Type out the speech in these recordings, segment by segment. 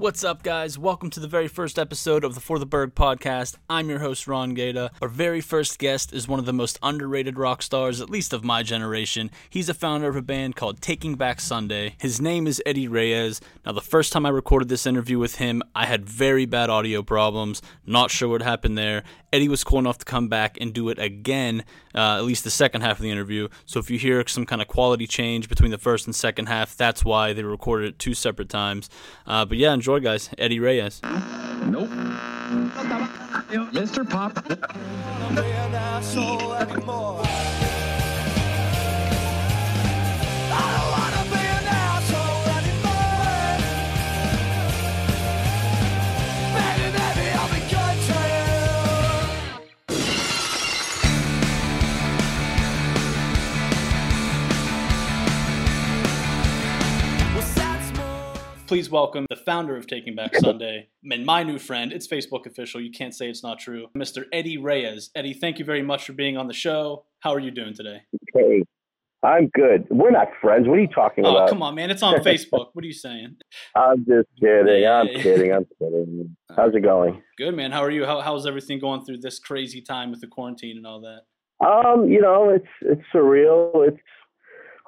What's up, guys? Welcome to the very first episode of the For the Burgh podcast. I'm your host, Ron Gata. Our very first guest is one of the most underrated rock stars, at least of my generation. He's a founder of a band called Taking Back Sunday. His name is Eddie Reyes. Now, the first time I recorded this interview with him, I had very bad audio problems. Not sure what happened there. Eddie was cool enough to come back and do it again, uh, at least the second half of the interview. So if you hear some kind of quality change between the first and second half, that's why they recorded it two separate times. Uh, but yeah, enjoy, guys. Eddie Reyes. Nope. Mr. Pop. Please welcome the founder of Taking Back Sunday and my new friend. It's Facebook official. You can't say it's not true. Mr. Eddie Reyes. Eddie, thank you very much for being on the show. How are you doing today? Hey, I'm good. We're not friends. What are you talking Oh, about? come on, man. It's on Facebook. What are you saying? I'm just kidding. I'm kidding. I'm kidding. How's it going? Good, man. How are you? How, how's everything going through this crazy time with the quarantine and all that? Um, you know, it's it's surreal. It's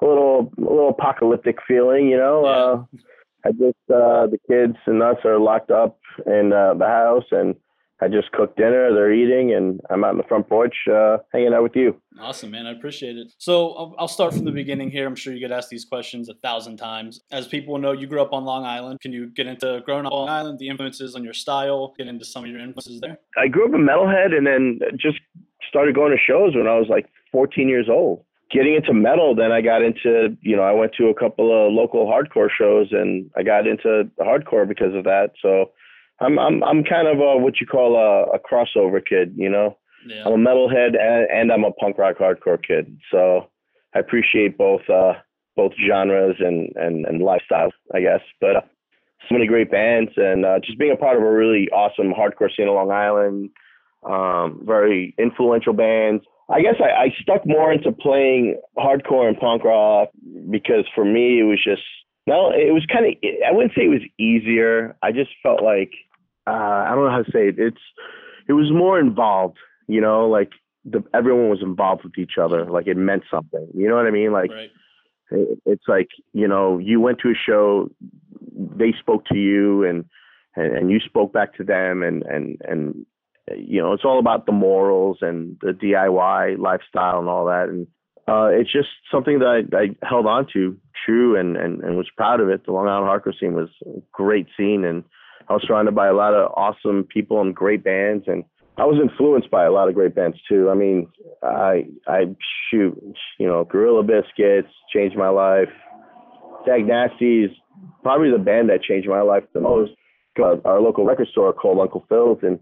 a little a little apocalyptic feeling. You know, uh, I just uh, the kids and us are locked up in uh, the house, and I just cooked dinner. They're eating, and I'm out on the front porch uh, hanging out with you. Awesome, man. I appreciate it. So I'll, I'll start from the beginning here. I'm sure you get asked these questions a thousand times. As people know, you grew up on Long Island. Can you get into growing up on Long Island, the influences on your style, get into some of your influences there? I grew up a metalhead, and then just started going to shows when I was like 14 years old. Getting into metal, then I got into, you know, I went to a couple of local hardcore shows, and I got into hardcore because of that. So I'm I'm I'm kind of a, what you call a, a crossover kid, you know. Yeah. I'm a metalhead and, and I'm a punk rock hardcore kid. So I appreciate both uh, both genres and, and, and lifestyles, I guess. But uh, so many great bands and uh, just being a part of a really awesome hardcore scene on Long Island, um, very influential bands. I guess I, I stuck more into playing hardcore and punk rock because for me it was just no, it was kind of I wouldn't say it was easier. I just felt like uh, I don't know how to say it. It's it was more involved, you know, like the everyone was involved with each other, like it meant something. You know what I mean? Like right. it- it's like you know you went to a show, they spoke to you, and and, and you spoke back to them, and and and you know it's all about the morals and the DIY lifestyle and all that, and uh, it's just something that I, I held on to true and, and and was proud of it. The Long Island hardcore scene was a great scene, and I was surrounded by a lot of awesome people and great bands, and I was influenced by a lot of great bands too. I mean, I I shoot, you know, Gorilla Biscuits changed my life. Dag Nasty is probably the band that changed my life the most. Uh, Our local record store called Uncle Phil's, and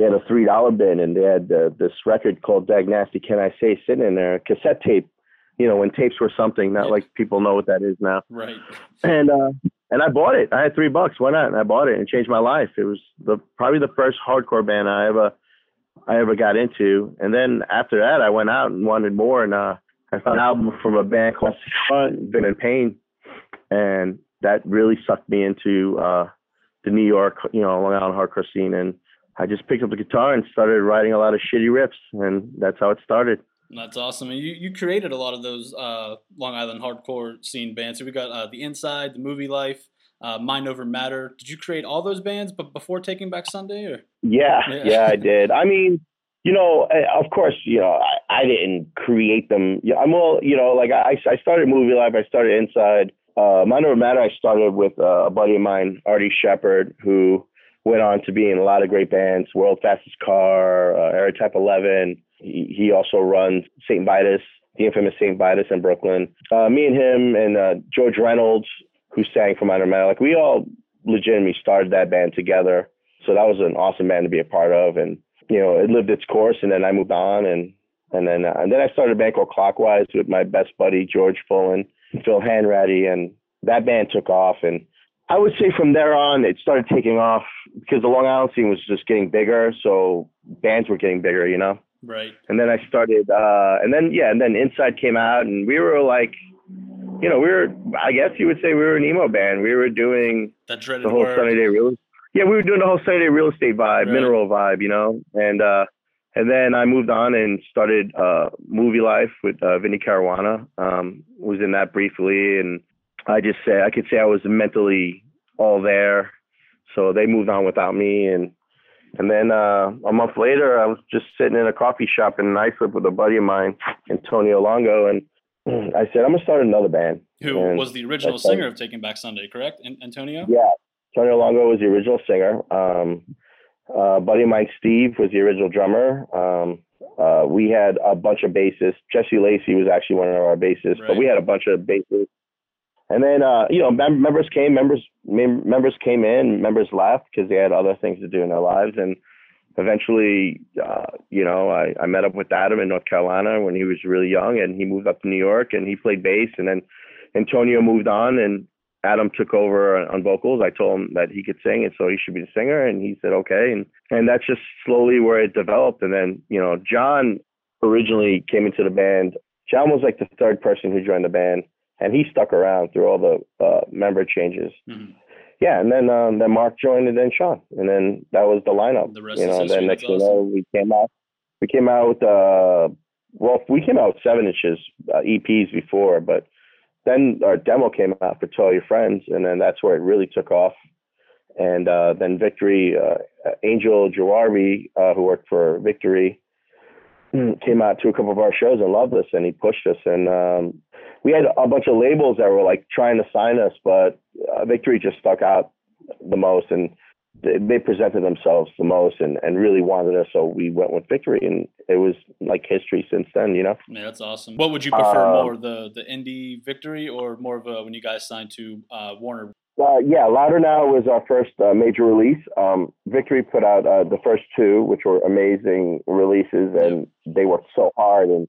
they had a three dollar bin, and they had uh, this record called Dag Nasty. Can I say sitting in there, cassette tape. You know, when tapes were something, not like people know what that is now Right. and uh and I bought it. I had three bucks. Why not? And I bought it and it changed my life. It was the probably the first hardcore band I ever I ever got into. And then after that, I went out and wanted more. And uh, I found an album from a band called Front, Been in Pain, and that really sucked me into uh the New York, you know, Long Island hardcore scene. And I just picked up the guitar and started writing a lot of shitty riffs, and that's how it started. That's awesome. And you, you created a lot of those uh, Long Island hardcore scene bands. So we got uh, The Inside, The Movie Life, uh, Mind Over Matter. Did you create all those bands but before Taking Back Sunday? Or Yeah, Yeah. yeah, I did. I mean, you know, eh, of course, you know, I, I didn't create them. I'm all, you know, like I, I started Movie Life, I started Inside. Uh, Mind Over Matter, I started with uh, a buddy of mine, Artie Shepard, who went on to be in a lot of great bands, World Fastest Car, uh, Errortype 11. He, he also runs St. Vitus, the infamous St. Vitus in Brooklyn. Uh, me and him and uh, George Reynolds, who sang for Mind Over like we all legitimately started that band together. So that was an awesome band to be a part of, and you know it lived its course. And then I moved on, and and then uh, and then I started a band called Clockwise with my best buddy George Fullen, Phil Hanratty, and that band took off. And I would say from there on it started taking off because the Long Island scene was just getting bigger, so bands were getting bigger, you know. right? And then I started, uh, and then yeah, and then Inside came out, and we were like, you know, we were, I guess you would say we were an emo band. We were doing the whole word. Sunny Day real. Yeah, we were doing the whole Sunny Day real estate vibe, Right. mineral vibe, you know, and uh, and then I moved on and started uh, movie life with uh, Vinny Caruana. Um, was in that briefly, and I just say I could say I was mentally all there. So they moved on without me, and and then uh, a month later, I was just sitting in a coffee shop in Islip with a buddy of mine, Antonio Longo, and I said I'm gonna start another band. Who And was the original singer of Taking Back Sunday, correct? An- Antonio? Yeah, Antonio Longo was the original singer. Um, uh, buddy of mine, Steve, was the original drummer. Um, uh, we had a bunch of bassists. Jesse Lacey was actually one of our bassists, Right. but we had a bunch of bassists. And then, uh, you know, mem- members came, members mem- members came in, members left because they had other things to do in their lives. And eventually, uh, you know, I, I met up with Adam in North Carolina when he was really young, and he moved up to New York and he played bass. And then Antonio moved on, and Adam took over on- on vocals. I told him that he could sing, and so he should be the singer, and he said okay. And and that's just slowly where it developed. And then you know, John originally came into the band. John was like the third person who joined the band, and he stuck around through all the uh, member changes. Mhm. Yeah, and then um, then Mark joined, and then Sean, and then that was the lineup. The rest you is know, then next you know, we came out. We came out with uh, well, we came out with seven inches uh, EPs before, but then our demo came out for Tell Your Friends, and then that's where it really took off. And uh, then Victory, uh, Angel Jawarbi, uh, who worked for Victory, came out to a couple of our shows and loved us, and he pushed us. And um, we had a bunch of labels that were like trying to sign us, but uh, Victory just stuck out the most, and they, they presented themselves the most, and, and really wanted us. So we went with Victory, and it was like history since then. You know. Yeah, that's awesome. What would you prefer Um, more, the the indie victory or more of a when you guys signed to uh, Warner? Uh, yeah, Louder Now was our first uh, major release. Um, Victory put out uh, the first two, which were amazing releases, and they worked so hard. And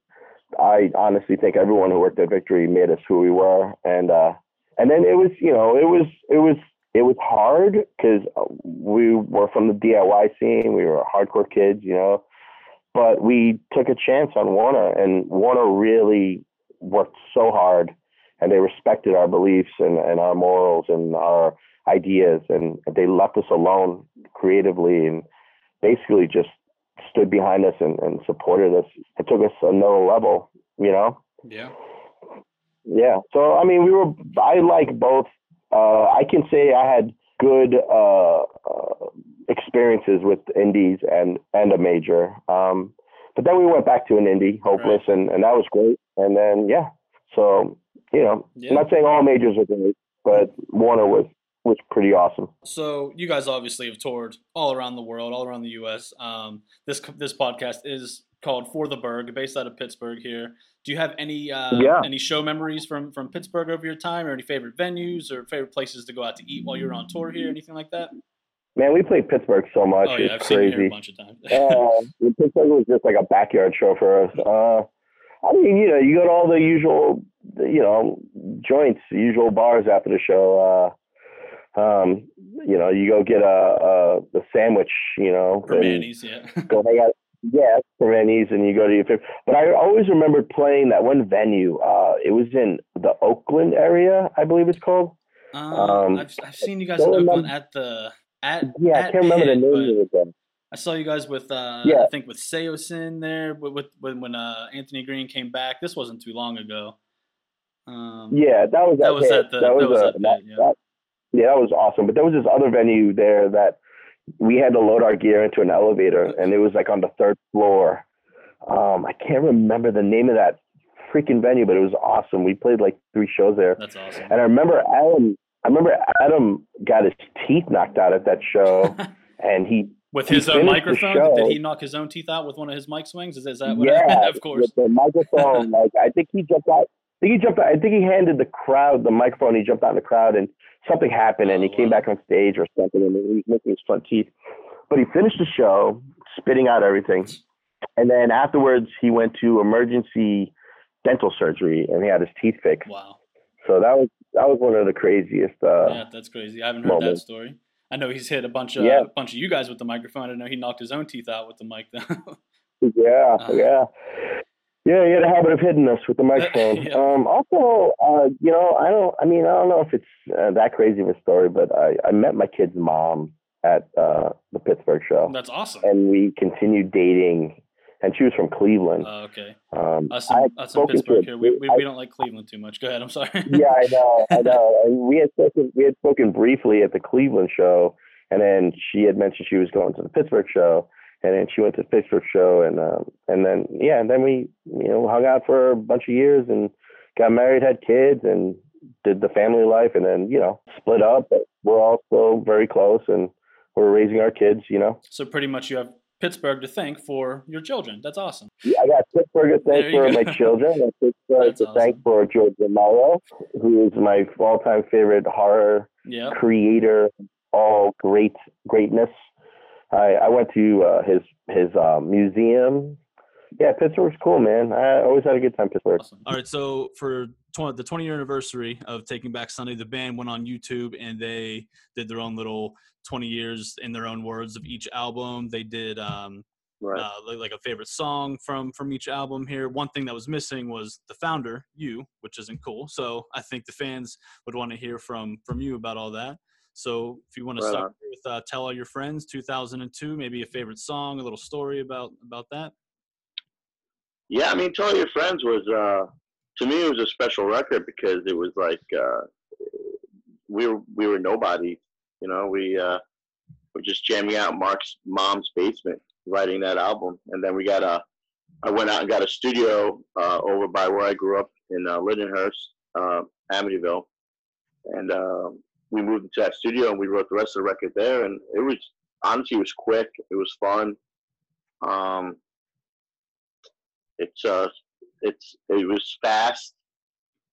I honestly think everyone who worked at Victory made us who we were. And uh, and then it was, you know, it was it was it was hard because we were from the DIY scene. We were hardcore kids, you know. But we took a chance on Warner, and Warner really worked so hard and they respected our beliefs and, and our morals and our ideas and they left us alone creatively and basically just stood behind us and, and supported us. It took us another level you know? Yeah. yeah. So i mean we were i like both. Uh, i can say i had good uh, uh, experiences with indies and and a major. Um, but then we went back to an indie hopeless and, and that was great. And then yeah. So you know Yeah. I'm not saying all majors are great, but Warner was was pretty awesome. So you guys obviously have toured all around the world, all around the U.S. Um, this this podcast is called For the Burgh, based out of Pittsburgh. Here, do you have any uh, Yeah. any show memories from from Pittsburgh over your time, or any favorite venues or favorite places to go out to eat while you're on tour here, anything like that? Man, we played Pittsburgh so much. oh yeah, I've it's a crazy. bunch of times. uh, Pittsburgh was just like a backyard show for us. Uh, I mean, you know, you go to all the usual, you know, joints, usual bars after the show. Uh, um, you know, you go get a, a, a sandwich, you know, For and yeah. go hang out. Yeah, Primanti's, and you go to your favorite. But I always remember playing that one venue. Uh, it was in the Oakland area, I believe it's called. Um, Um, I've, I've seen you guys in Oakland remember- at the at Yeah, at I can't remember the name of it. I saw you guys with uh, Yeah. I think with Saosin there with, with when when uh, Anthony Green came back. This wasn't too long ago. Um, Yeah, that was That at was at the- that was at Pitt, that- yeah. that- yeah, that was awesome. But there was this other venue there that we had to load our gear into an elevator, and it was like on the third floor. Um, I can't remember the name of that freaking venue, but it was awesome. We played like three shows there, that's awesome. and I remember Adam. I remember Adam got his teeth knocked out at that show, and he with he his own microphone, did he knock his own teeth out with one of his mic swings? Is, is that what? yeah, of course. with the microphone. like I think he jumped out. I think he jumped out. I think he handed the crowd the microphone. He jumped out in the crowd, and something happened, and he came back on stage or something, and he was missing his front teeth. But he finished the show, spitting out everything, and then afterwards he went to emergency dental surgery, and he had his teeth fixed. Wow. So that was that was one of the craziest. Uh, yeah, that's crazy. I haven't heard that story. I know he's hit a bunch of Yeah. a bunch of you guys with the microphone. I know he knocked his own teeth out with the mic though. Yeah, Uh. yeah. Yeah, he had a habit of hitting us with the microphone. Yeah. Um, also, uh, you know, I don't. I mean, I don't know if it's uh, that crazy of a story, but I, I met my kid's mom at uh, the Pittsburgh show, That's awesome. and we continued dating. And she was from Cleveland. Uh, okay. Um, Us in, us in Pittsburgh here, we, we, I- we don't like Cleveland too much. Go ahead. I'm sorry. yeah, I know, I know. And we had spoken, we had spoken briefly at the Cleveland show, and then she had mentioned she was going to the Pittsburgh show, and then she went to the Pittsburgh show, and um, and then yeah, and then we you know hung out for a bunch of years and got married, had kids, and did the family life, and then you know split up, but we're all still very close, and we're raising our kids. You know, So pretty much you have Pittsburgh to thank for your children. That's awesome. Yeah, I got Pittsburgh to thank for go. my children, and Pittsburgh That's to thank for George Romero, who is my all-time favorite horror Yeah. creator, all great greatness. I, I went to uh, his his uh, museum. Yeah, Pittsburgh's cool, man. I always had a good time in Pittsburgh. Awesome. All right, so for 20, the 20 year anniversary of Taking Back Sunday, the band went on YouTube and they did their own little 20 years in their own words of each album. They did um, Right. uh, like a favorite song from from each album here. One thing that was missing was the founder, you, which isn't cool. So I think the fans would want to hear from from you about all that. So if you want to Right start on. with uh, "Tell All Your Friends" 2002, maybe a favorite song, a little story about about that. Yeah, I mean, Tell All Your Friends was uh, to me it was a special record because it was like uh, we were we were nobody, you know. We uh, were just jamming out Mark's mom's basement, writing that album, and then we got a. I went out and got a studio uh, over by where I grew up in uh, Lindenhurst, uh, Amityville, and uh, we moved into that studio and we wrote the rest of the record there. And it was honestly, it was quick. It was fun. Um, it's uh, it's it was fast.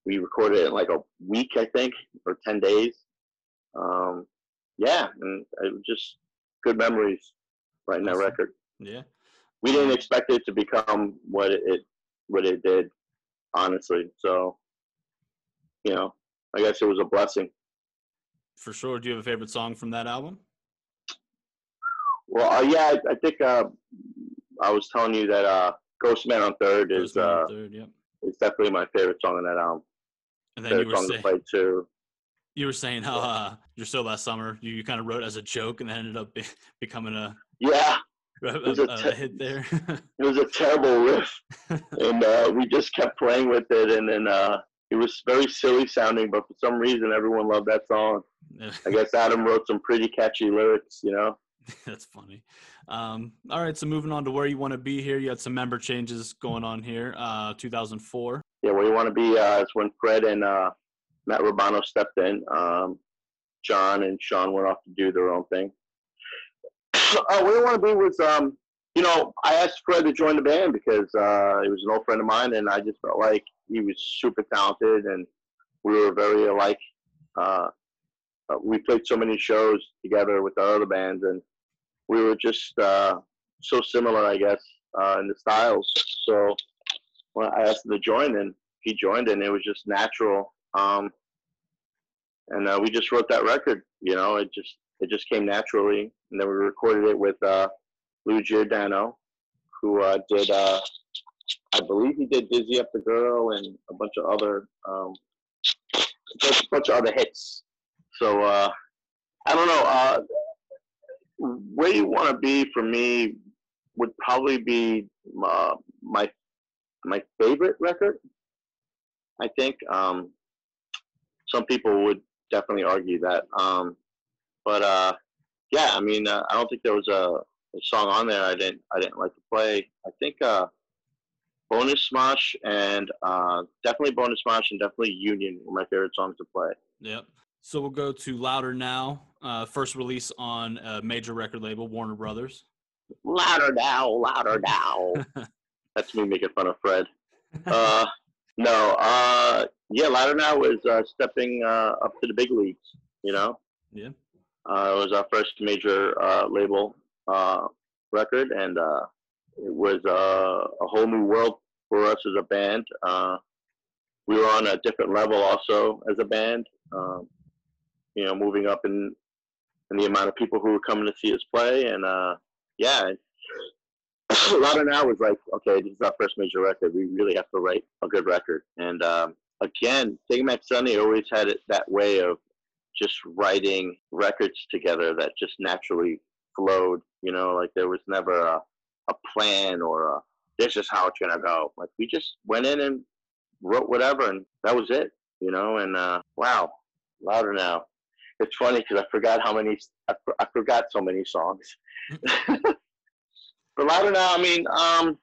We recorded it in like a week, I think, or ten days. Um, yeah, and it was just good memories writing that record. Yeah. We didn't expect it to become what it, it what it did, honestly. So, you know, I guess it was a blessing. For sure. Do you have a favorite song from that album? Well, uh, yeah, I, I think uh, I was telling you that uh, Ghost Man on Third is on uh, Third, yep. is definitely my favorite song on that album. And then you were song to saying play too. you were saying how uh, your show last summer you, you kind of wrote as a joke and then ended up be, becoming a, Yeah, a, was a a- a hit there. it was a terrible riff, and uh, we just kept playing with it, and then uh, it was very silly sounding, but for some reason everyone loved that song. I guess Adam wrote some pretty catchy lyrics, you know. That's funny. Um, all right, so moving on to where you want to be here. You had some member changes going on here. Uh, 2004. yeah, where you want to be uh, is when Fred and uh, Matt Rubano stepped in. Um, John and Sean went off to do their own thing. uh, where you want to be was, um, you know, I asked Fred to join the band because uh, he was an old friend of mine, and I just felt like he was super talented, and we were very alike. Uh, we played so many shows together with the other bands, and we were just uh, so similar, I guess, uh, in the styles. So when I asked him to join, and he joined, and it was just natural. Um, and uh, we just wrote that record. You know, it just it just came naturally, and then we recorded it with uh, Lou Giordano, who uh, did uh, I believe he did "Dizzy Up the Girl" and a bunch of other um, a bunch of other hits. So uh, I don't know. Uh, where you want to be for me would probably be uh, my my favorite record. I think um, some people would definitely argue that, um, but uh, yeah, I mean, uh, I don't think there was a, a song on there I didn't I didn't like to play. I think uh, Bonus Mosh and uh, definitely Bonus Mosh and definitely Union were my favorite songs to play. Yep. So we'll go to Louder Now. Uh, first release on a major record label, Warner Brothers. Louder now, louder now. That's me making fun of Fred. Uh, no, uh, yeah, Louder Now was uh, stepping uh, up to the big leagues. You know, yeah. uh, it was our first major uh, label uh, record, and uh, it was uh, a whole new world for us as a band. Uh, we were on a different level also as a band. Um, you know, moving up in in the amount of people who were coming to see us play, and uh, yeah, of Now was like, okay, this is our first major record. We really have to write a good record. And um, again, Take Back Sunday always had it that way of just writing records together that just naturally flowed. You know, like there was never a, a plan or a, this is how it's gonna go. Like we just went in and wrote whatever, and that was it. You know, and uh, wow, louder now. It's funny because I forgot how many I, I forgot so many songs. but louder now, I mean, um,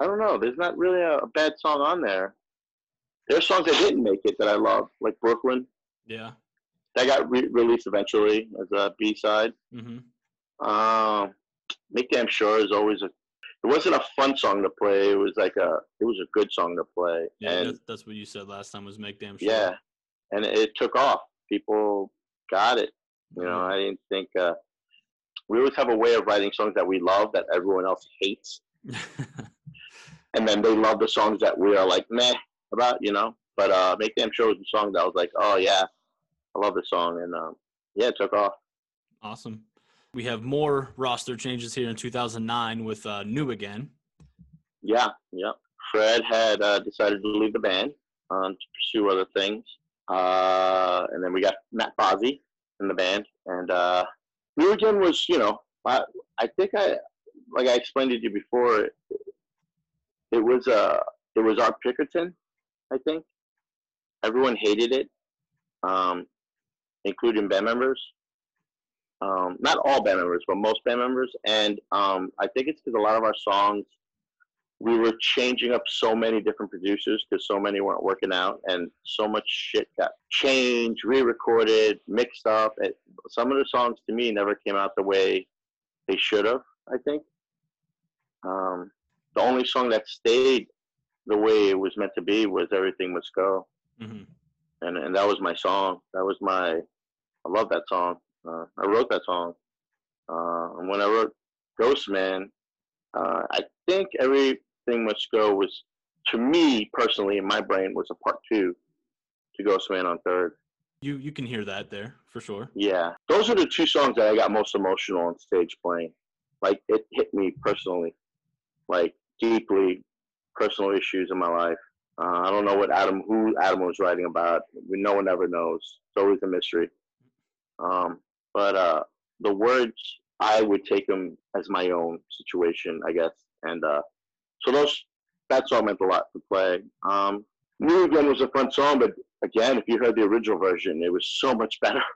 I don't know. There's not really a, a bad song on there. There's songs that didn't make it that I love, like Brooklyn. Yeah. That got re- released eventually as a B side. Mm-hmm. Um, Make Damn Sure is always a. It wasn't a fun song to play. It was like a. It was a good song to play. Yeah, and that's, that's what you said last time was make damn sure. yeah, and it took off. People got it. You know. I didn't think. Uh, we always have a way of writing songs that we love that everyone else hates, and then they love the songs that we are like meh about. You know, but uh, Make Damn Sure was the song that I was like, oh yeah, I love this song, and um, yeah, it took off. awesome. We have more roster changes here in 2009 with uh, New Again. Yeah, yeah. Fred had uh, decided to leave the band um, to pursue other things, uh, and then we got Matt Fazzi in the band, and uh, New Again was, you know, I, I think I, like I explained to you before, it, it was uh, it was our Pinkerton, I think. Everyone hated it, um, including band members. Um, not all band members, but most band members, and um, I think it's because a lot of our songs we were changing up so many different producers because so many weren't working out and so much shit got changed re-recorded mixed up. It, some of the songs to me never came out the way they should have i think. Um, the only song that stayed the way it was meant to be was everything must go. Hmm and, and that was my song. That was my i love that song uh, i wrote that song uh, and when i wrote ghost man uh, I think everything must go was to me personally in my brain was a part two to Ghost Man on third. You you can hear that there for sure. Yeah, those are the two songs that I got most emotional on stage playing. Like it hit me personally, like deeply personal issues in my life. Uh, I don't know what Adam who Adam was writing about. No one ever knows. It's always a mystery. Um, but uh, the words I would take them as my own situation, I guess. And uh, so those that song meant a lot to play. Um, New Again was a fun song, but again, if you heard the original version, it was so much better.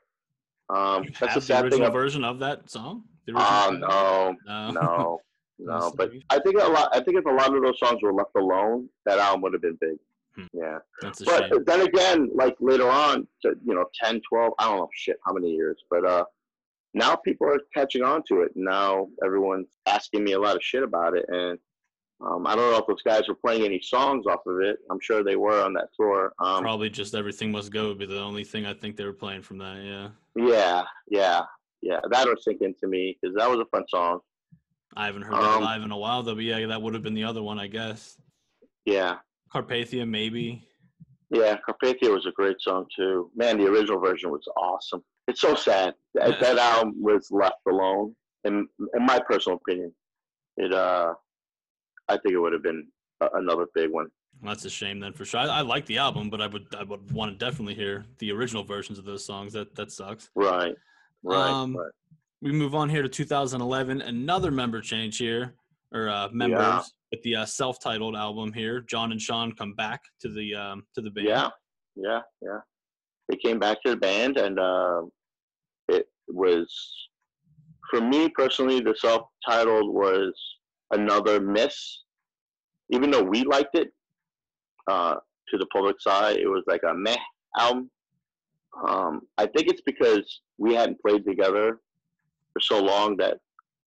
Um, You that's the sad thing. original Of, version of that song. The oh original- no, no, no, no. But. I think a lot. I think if a lot of those songs were left alone, that album would have been big. Hmm. Yeah. that's a But shame. then again, like later on, you know, 10, 12, I don't know shit how many years, but uh, now people are catching on to it. Now everyone's asking me a lot of shit about it, and um, I don't know if those guys were playing any songs off of it. I'm sure they were on that tour. Um, Probably just everything must go would be the only thing I think they were playing from that. Yeah, yeah, yeah, yeah. That was sinking to me because that was a fun song. I haven't heard that Um, live in a while though. But yeah, that would have been the other one, I guess. Yeah, Carpathia, maybe. yeah. Carpathia was a great song too. Man, the original version was awesome. It's so sad that, that album was left alone. In in my personal opinion, it uh, I think it would have been another big one. That's a shame then for sure. I, I like the album, but I would I would want to definitely hear the original versions of those songs. That that sucks. Right, right, Um, right. We move on here to 2011. Another member change here, or uh, members Yeah. With the uh, self-titled album here. John and Sean come back to the um, to the band. Yeah, yeah, yeah. They came back to the band, and uh, it was for me personally. The self-titled was another miss, even though we liked it. Uh, to the public side, it was like a meh album. Um, I think it's because we hadn't played together for so long that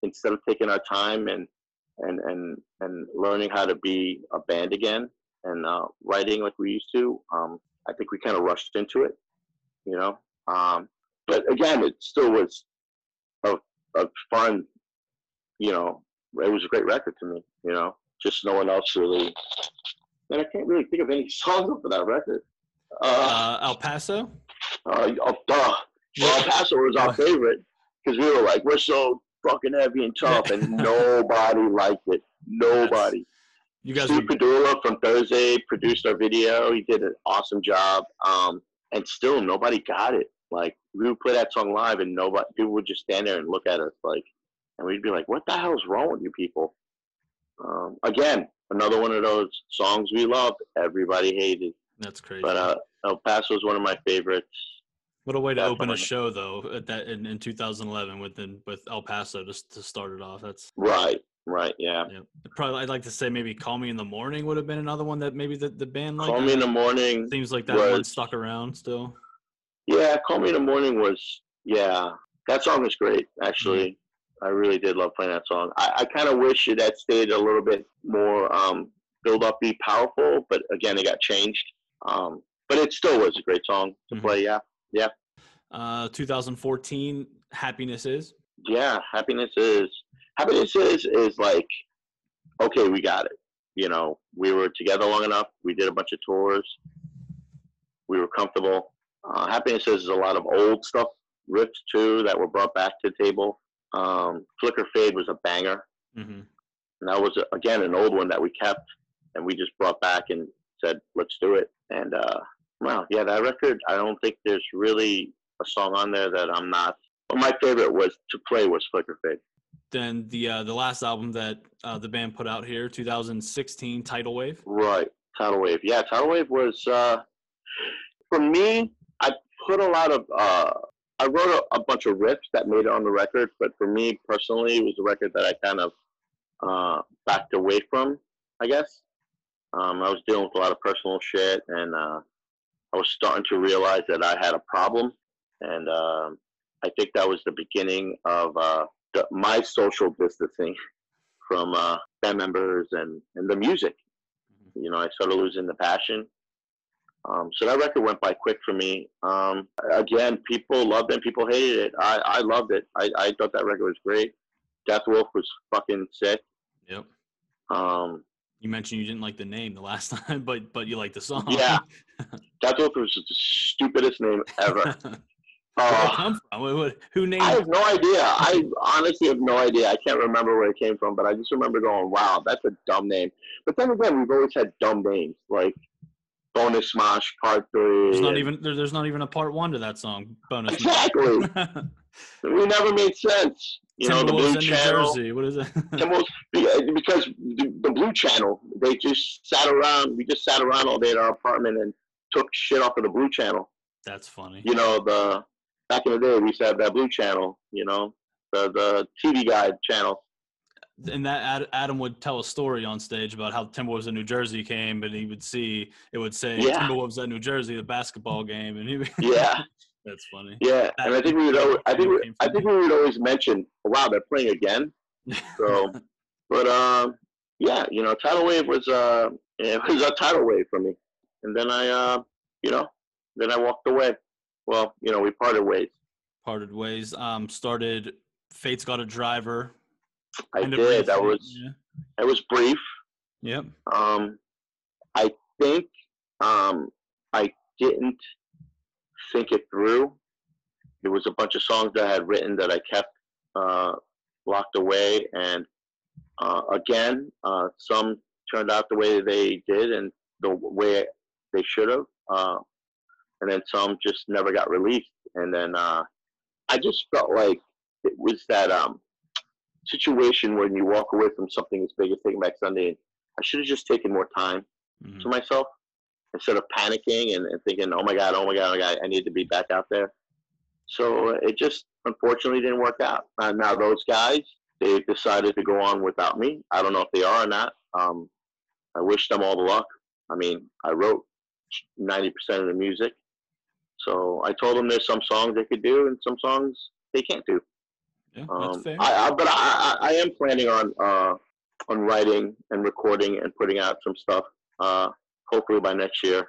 instead of taking our time and and and and learning how to be a band again and uh, writing like we used to, um, I think we kind of rushed into it, you know. Um, but again, it still was a, a fun, you know, it was a great record to me, you know. Just no one else really. And I can't really think of any songs for that record. Uh, Uh, El Paso. uh, oh, duh. Well, El Paso was our favorite because we were like, we're so fucking heavy and tough, and nobody liked it. Nobody. You guys Steve Pedulla from Thursday produced our video. He did an awesome job. Um, and still nobody got it. Like we would play that song live, and nobody people would just stand there and look at us like, and we'd be like, "What the hell's wrong with you people?" Um, again, another one of those songs we loved. Everybody hated, that's crazy. but uh, El Paso is one of my favorites. What a way to open a one of the- show though at that in, in 2011 with the, with El Paso just to start it off. That's Right, right, yeah. yeah. Probably I'd like to say maybe Call Me in the Morning would have been another one that maybe the, the band like. Call Me in the Morning. Seems like that one stuck around still. Yeah, Call Me in the Morning was yeah. That song was great, actually. I really did love playing that song. I, I kind of wish it had stayed a little bit more um, build up, be powerful, but again, it got changed. Um, but it still was a great song to Mhm. play. Yeah, Uh, 2014, Happiness is. yeah. Happiness is happiness is is like okay, we got it. You know, we were together long enough. We did a bunch of tours. We were comfortable. Uh, happiness is a lot of old stuff riffs too that were brought back to the table. Um, Flicker Fade was a banger, Mm-hmm. and that was again an old one that we kept and we just brought back and said, "Let's do it." And uh, well, yeah, that record. I don't think there's really a song on there that I'm not. But my favorite was to play was Flicker Fade. Then the uh, the last album that uh, the band put out here, 2016, Tidal Wave. Right, Tidal Wave. Yeah, Tidal Wave was uh, for me. I put a lot of. Uh, I wrote a, a bunch of riffs that made it on the record, but for me personally, it was a record that I kind of uh, backed away from. I guess um, I was dealing with a lot of personal shit, and uh, I was starting to realize that I had a problem, and um, I think that was the beginning of uh, the, my social distancing from uh, band members and, and the music you know, I started losing the passion. Um, so that record went by quick for me. Um, again, people loved it, people hated it. I, I loved it. I, I thought that record was great. Death Wolf was fucking sick. Yep. Um, You mentioned you didn't like the name the last time, but but you like the song. Yeah. Death Wolf was the stupidest name ever. Where did it Uh, come from? What- what- Who named? I have no idea. I honestly have no idea. I can't remember where it came from, but I just remember going, "Wow, that's a dumb name." But then again, we've always had dumb names like Bonus Mosh Part Three. There's not even there, there's not even a part one to that song. Bonus. Exactly. we never made sense. You know, the Blue Channel. Jersey. What is it? Timberwolves, because the, the Blue Channel, they just sat around. We just sat around all day at our apartment and took shit off of the Blue Channel. That's funny. You know, the back in the day, we used to have that Blue Channel. You know, the the TV Guide channel. and that Adam would tell a story on stage about how Timberwolves in New Jersey came, and he would see it would say Yeah. Timberwolves at New Jersey, the basketball game, and he Yeah, that's funny. yeah. And I think we would. Always, I think we, I think we would always mention, "Wow, they're playing again." So, but um, yeah, you know, tidal wave was uh, it was a tidal wave for me, and then I uh, you know, then I walked away. Well, you know, we parted ways. Parted ways. Um, started. Fate's got a driver. I did. That was yeah. it was brief. Yep. Um, I think um, I didn't think it through. There was a bunch of songs that I had written that I kept uh, locked away, and uh, again, uh, some turned out the way they did and the way they should have, uh, and then some just never got released. And then uh, I just felt like it was that um, situation when you walk away from something as big as Taking Back Sunday. I should have just taken more time Mhm. to myself instead of panicking and, and thinking, oh my God, oh my God, oh my God, I need to be back out there. So it just unfortunately didn't work out. Uh, now those guys, they decided to go on without me. I don't know if they are or not. Um, I wish them all the luck. I mean, I wrote 90% of the music. So I told them there's some songs they could do and some songs they can't do. Yeah, that's Um, fair. I, I, but I, I, I am planning on uh, on writing and recording and putting out some stuff. Uh, hopefully by next year,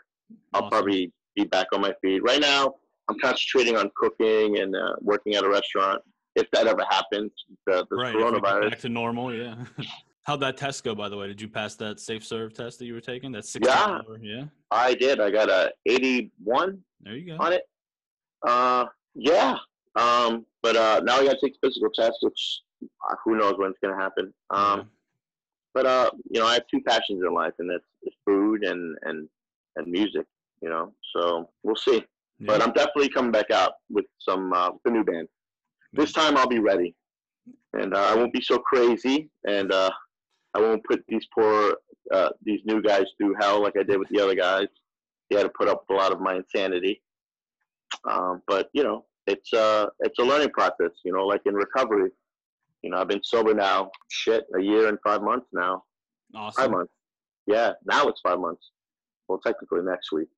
I'll Awesome. probably be back on my feet. Right now, I'm concentrating on cooking and uh, working at a restaurant. If that ever happens, the, the right. if we get coronavirus. Back to normal. Yeah. How'd that test go, by the way? Did you pass that safe serve test that you were taking? That 16 Yeah. hour? Yeah. I did. I got a 81 There you go. on it. Uh, yeah, Um, but uh, now I got to take physical test, which uh, who knows when it's gonna happen. Um, but uh, you know, I have two passions in life, and that's, that's food and and and music. You know, so we'll see. Yeah. But I'm definitely coming back out with some uh, with a new band. This time I'll be ready, and uh, I won't be so crazy, and uh, I won't put these poor uh, these new guys through hell like I did with the other guys. They had to put up with a lot of my insanity. Um, but you know, it's uh it's a learning process. You know, like in recovery. You know, I've been sober now, shit, a year and five months now. Five months. Yeah, now it's five months. Well, technically next week,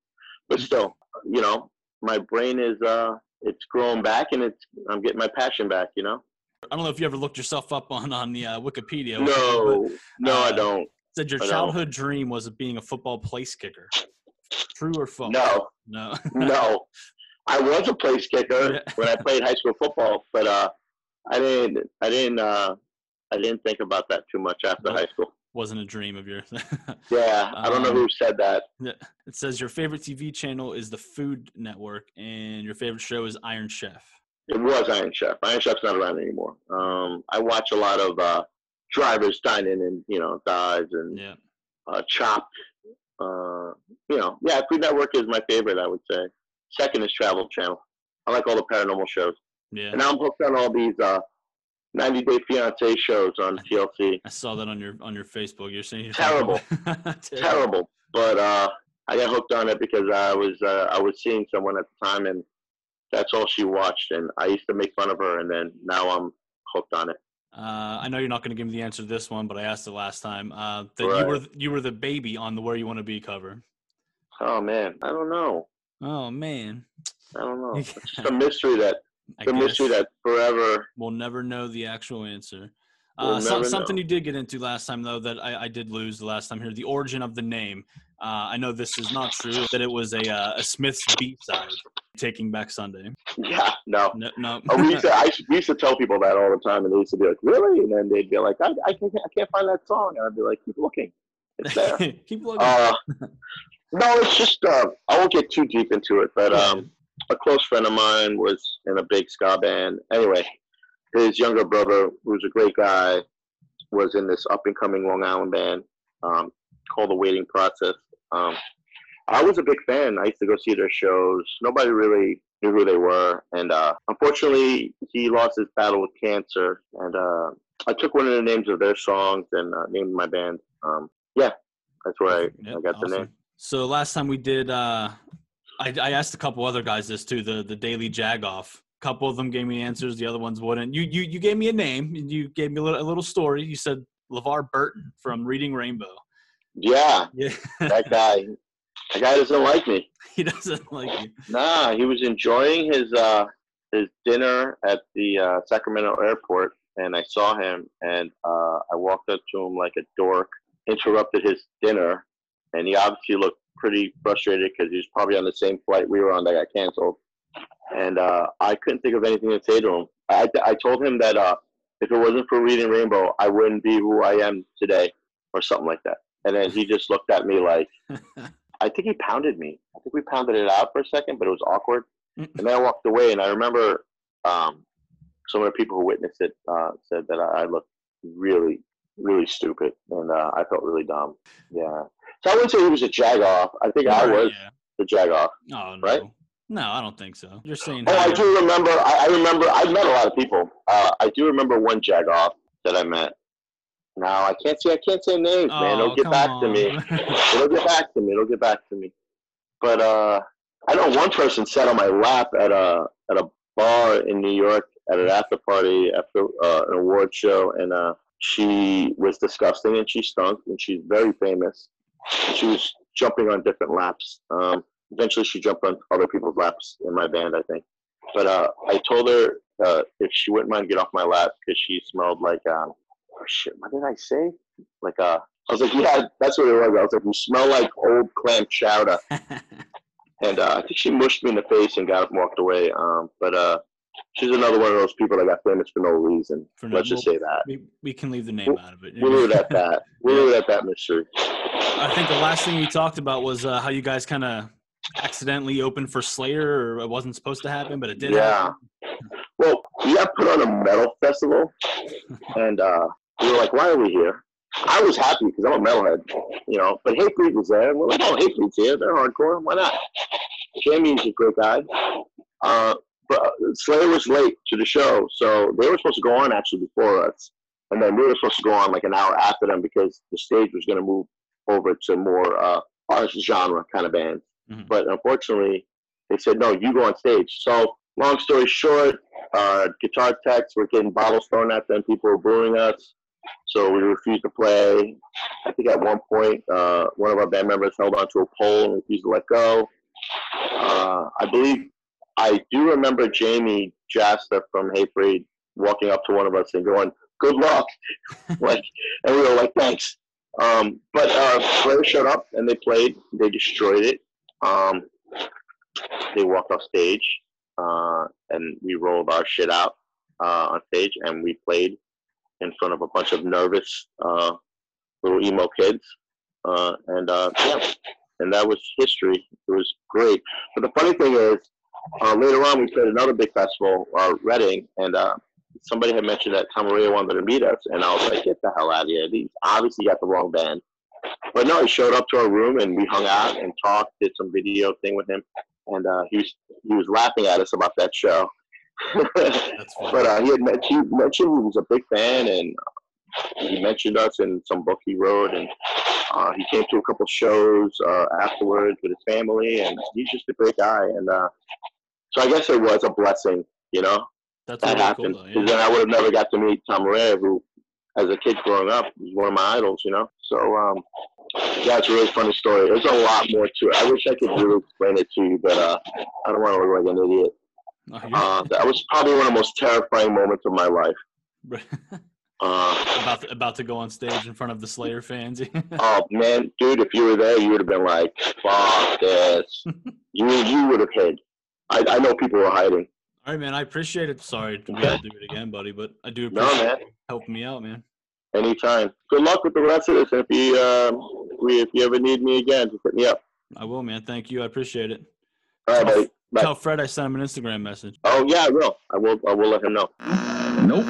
but still, you know, my brain is uh, it's growing back, and it's I'm getting my passion back. You know. I don't know if you ever looked yourself up on on the uh, Wikipedia. but No, no, I uh, don't. said your I don't. childhood dream was of being a football place kicker. True or false? No, No. no. I was a place kicker Yeah. when I played high school football, but uh, I didn't, I didn't, uh, I didn't think about that too much after high school. Wasn't a dream of yours. Yeah, I don't know Um, who said that. It says your favorite TV channel is the Food Network, and your favorite show is Iron Chef. It was Iron Chef. Iron Chef's not around anymore. Um, I watch a lot of uh, drivers dining and you know dives and Yeah. uh, Chopped. Uh, you know, yeah, Food Network is my favorite. I would say. Second is Travel Channel. I like all the paranormal shows, Yeah. and now I'm hooked on all these uh, 90 Day Fiance shows on TLC. I saw that on your on your Facebook. You're saying you're Terrible. Terrible. But uh, I got hooked on it because I was uh, I was seeing someone at the time, and that's all she watched, and I used to make fun of her, and then now I'm hooked on it. Uh, I know you're not going to give me the answer to this one, but I asked it last time. Uh, that you were you were the baby on the Where You Want to Be cover. Oh man, I don't know. Oh man, I don't know. It's just a mystery that I the mystery guess that forever. we'll never know the actual answer. We'll Uh, some, never something know. you did get into last time, though, that I, I did lose the last time here. The origin of the name. Uh, I know this is not true. That it was a uh, a Smith's B side, Taking Back Sunday. Yeah, no. No, no. Oh, we used to, I used, we used to tell people that all the time, and they used to be like, "Really?" And then they'd be like, "I, I can't, I can't find that song," and I'd be like, "Keep looking, it's there." Keep looking. uh, no, it's just uh, I won't get too deep into it, but um, a close friend of mine was in a big ska band. Anyway, his younger brother, who's a great guy, was in this up and coming Long Island band um, called The Waiting Process. Um, I was a big fan. I used to go see their shows. Nobody really knew who they were, and uh, unfortunately, he lost his battle with cancer. And uh, I took one of the names of their songs and uh, named my band. Um, yeah, that's where I, Yep, I got the name. So last time we did, uh, I, I asked a couple other guys this too. The the Daily Jagoff. A couple of them gave me answers. The other ones wouldn't. You you you gave me a name. and You gave me a little a little story. You said LeVar Burton from Reading Rainbow. Yeah, Yeah, that guy. that guy doesn't like me. he doesn't like you. Nah, he was enjoying his uh, his dinner at the uh, Sacramento airport, and I saw him, and uh, I walked up to him like a dork, interrupted his dinner, and he obviously looked pretty frustrated because he was probably on the same flight we were on that got canceled, and uh, I couldn't think of anything to say to him. I I told him that uh, if it wasn't for reading Rainbow, I wouldn't be who I am today, or something like that. And then he just looked at me like. I think he pounded me. I think we pounded it out for a second, but it was awkward. And then I walked away, and I remember um, some of the people who witnessed it uh, said that I, I looked really, really stupid, and uh, I felt really dumb. Yeah. So I wouldn't say he was a jagoff. I think I was Yeah. the jagoff. Oh no. Right? No, I don't think so. You're saying. Oh, I do remember. I, I remember. I met a lot of people. Uh, I do remember one jagoff that I met. Now I can't say I can't say names, man. Oh, It'll get back to me. It'll get back to me. It'll get back to me. But uh, I know one person sat on my lap at a at a bar in New York at an after party after uh, an award show, and uh, she was disgusting and she stunk, and she's very famous. She was jumping on different laps. Um, eventually, she jumped on other people's laps in my band, I think. But uh, I told her uh, if she wouldn't mind get off my lap because she smelled like um, oh shit, what did I say? Like uh, I was like, yeah, that's what it was. I was like, you smell like old clam chowder. And uh, I think she mushed me in the face and got up and walked away. Um, but uh, she's another one of those people that got famous for no reason. For no- Let's just say that. we, we can leave the name out of it. We'll leave it at that. We'll leave it at that mystery. I think the last thing we talked about was uh, how you guys kind of accidentally opened for Slayer, or it wasn't supposed to happen, but it did. Yeah. happen. Well, we got put on a metal festival, and uh, we were like, "Why are we here?" I was happy because I'm a metalhead, you know. But Hatebreed was there, and we're like, "Oh, Hatebreed's here. They're hardcore. Why not?" Jamie's a great guy. Uh, but Slayer was late to the show, so they were supposed to go on actually before us, and then we were supposed to go on like an hour after them because the stage was going to move over to more uh, our genre kind of bands. Mm-hmm. But unfortunately, they said no, you go on stage. So long story short, uh, guitar techs were getting bottles thrown at them. People were booing us, so we refused to play. I think at one point, uh, one of our band members held onto a pole and refused to let go. Uh, I believe I do remember Jamey Jasta from Hatebreed walking up to one of us and going, "Good luck," like, and we were like, "Thanks." Um, but uh, Slayer showed up and they played. They destroyed it. Um, they walked off stage, uh, and we rolled our shit out uh, on stage, and we played in front of a bunch of nervous uh, little emo kids, uh, and uh, yeah, and that was history. It was great. But the funny thing is, uh, later on, we played another big festival, uh, Reading, and uh, somebody had mentioned that Tom Araya wanted to meet us, and I was like, "Get the hell out of here! These obviously got the wrong band." But no, he showed up to our room and we hung out and talked, did some video thing with him, and uh, he was he was laughing at us about that show. but uh, he had mentioned, he mentioned he was a big fan and he mentioned us in some book he wrote and uh, he came to a couple shows uh, afterwards with his family and he's just a great guy and uh, so I guess it was a blessing, you know, That's that happened. Because yeah. then I would have never got to meet Tom Araya, who, as a kid growing up, was one of my idols, you know. So um, yeah, it's a really funny story. There's a lot more to it. I wish I could really explain it to you, but uh, I don't want to look like an idiot. uh, that was probably one of the most terrifying moments of my life. Uh, about to, about to go on stage in front of the Slayer fans. oh man, dude, if you were there, you would have been like, "Fuck this." you you would have hid. I, I know people were hiding. All right, man. I appreciate it. Sorry to do it again, buddy, but I do appreciate no, man. helping me out, man. Anytime. Good luck with the rest of this. If you um, if you ever need me again, just hit me up. I will, man. Thank you. I appreciate it. All right, buddy. Bye. Tell Fred I sent him an Instagram message. Oh yeah, I will. I will. I will let him know. Nope.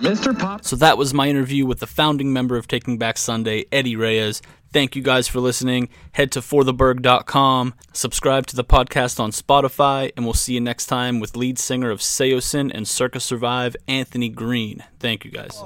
Mr. Pop. So that was my interview with the founding member of Taking Back Sunday, Eddie Reyes. Thank you guys for listening. Head to fortheburgh.com, subscribe to the podcast on Spotify, and we'll see you next time with lead singer of Saosin and Circa Survive, Anthony Green. Thank you guys.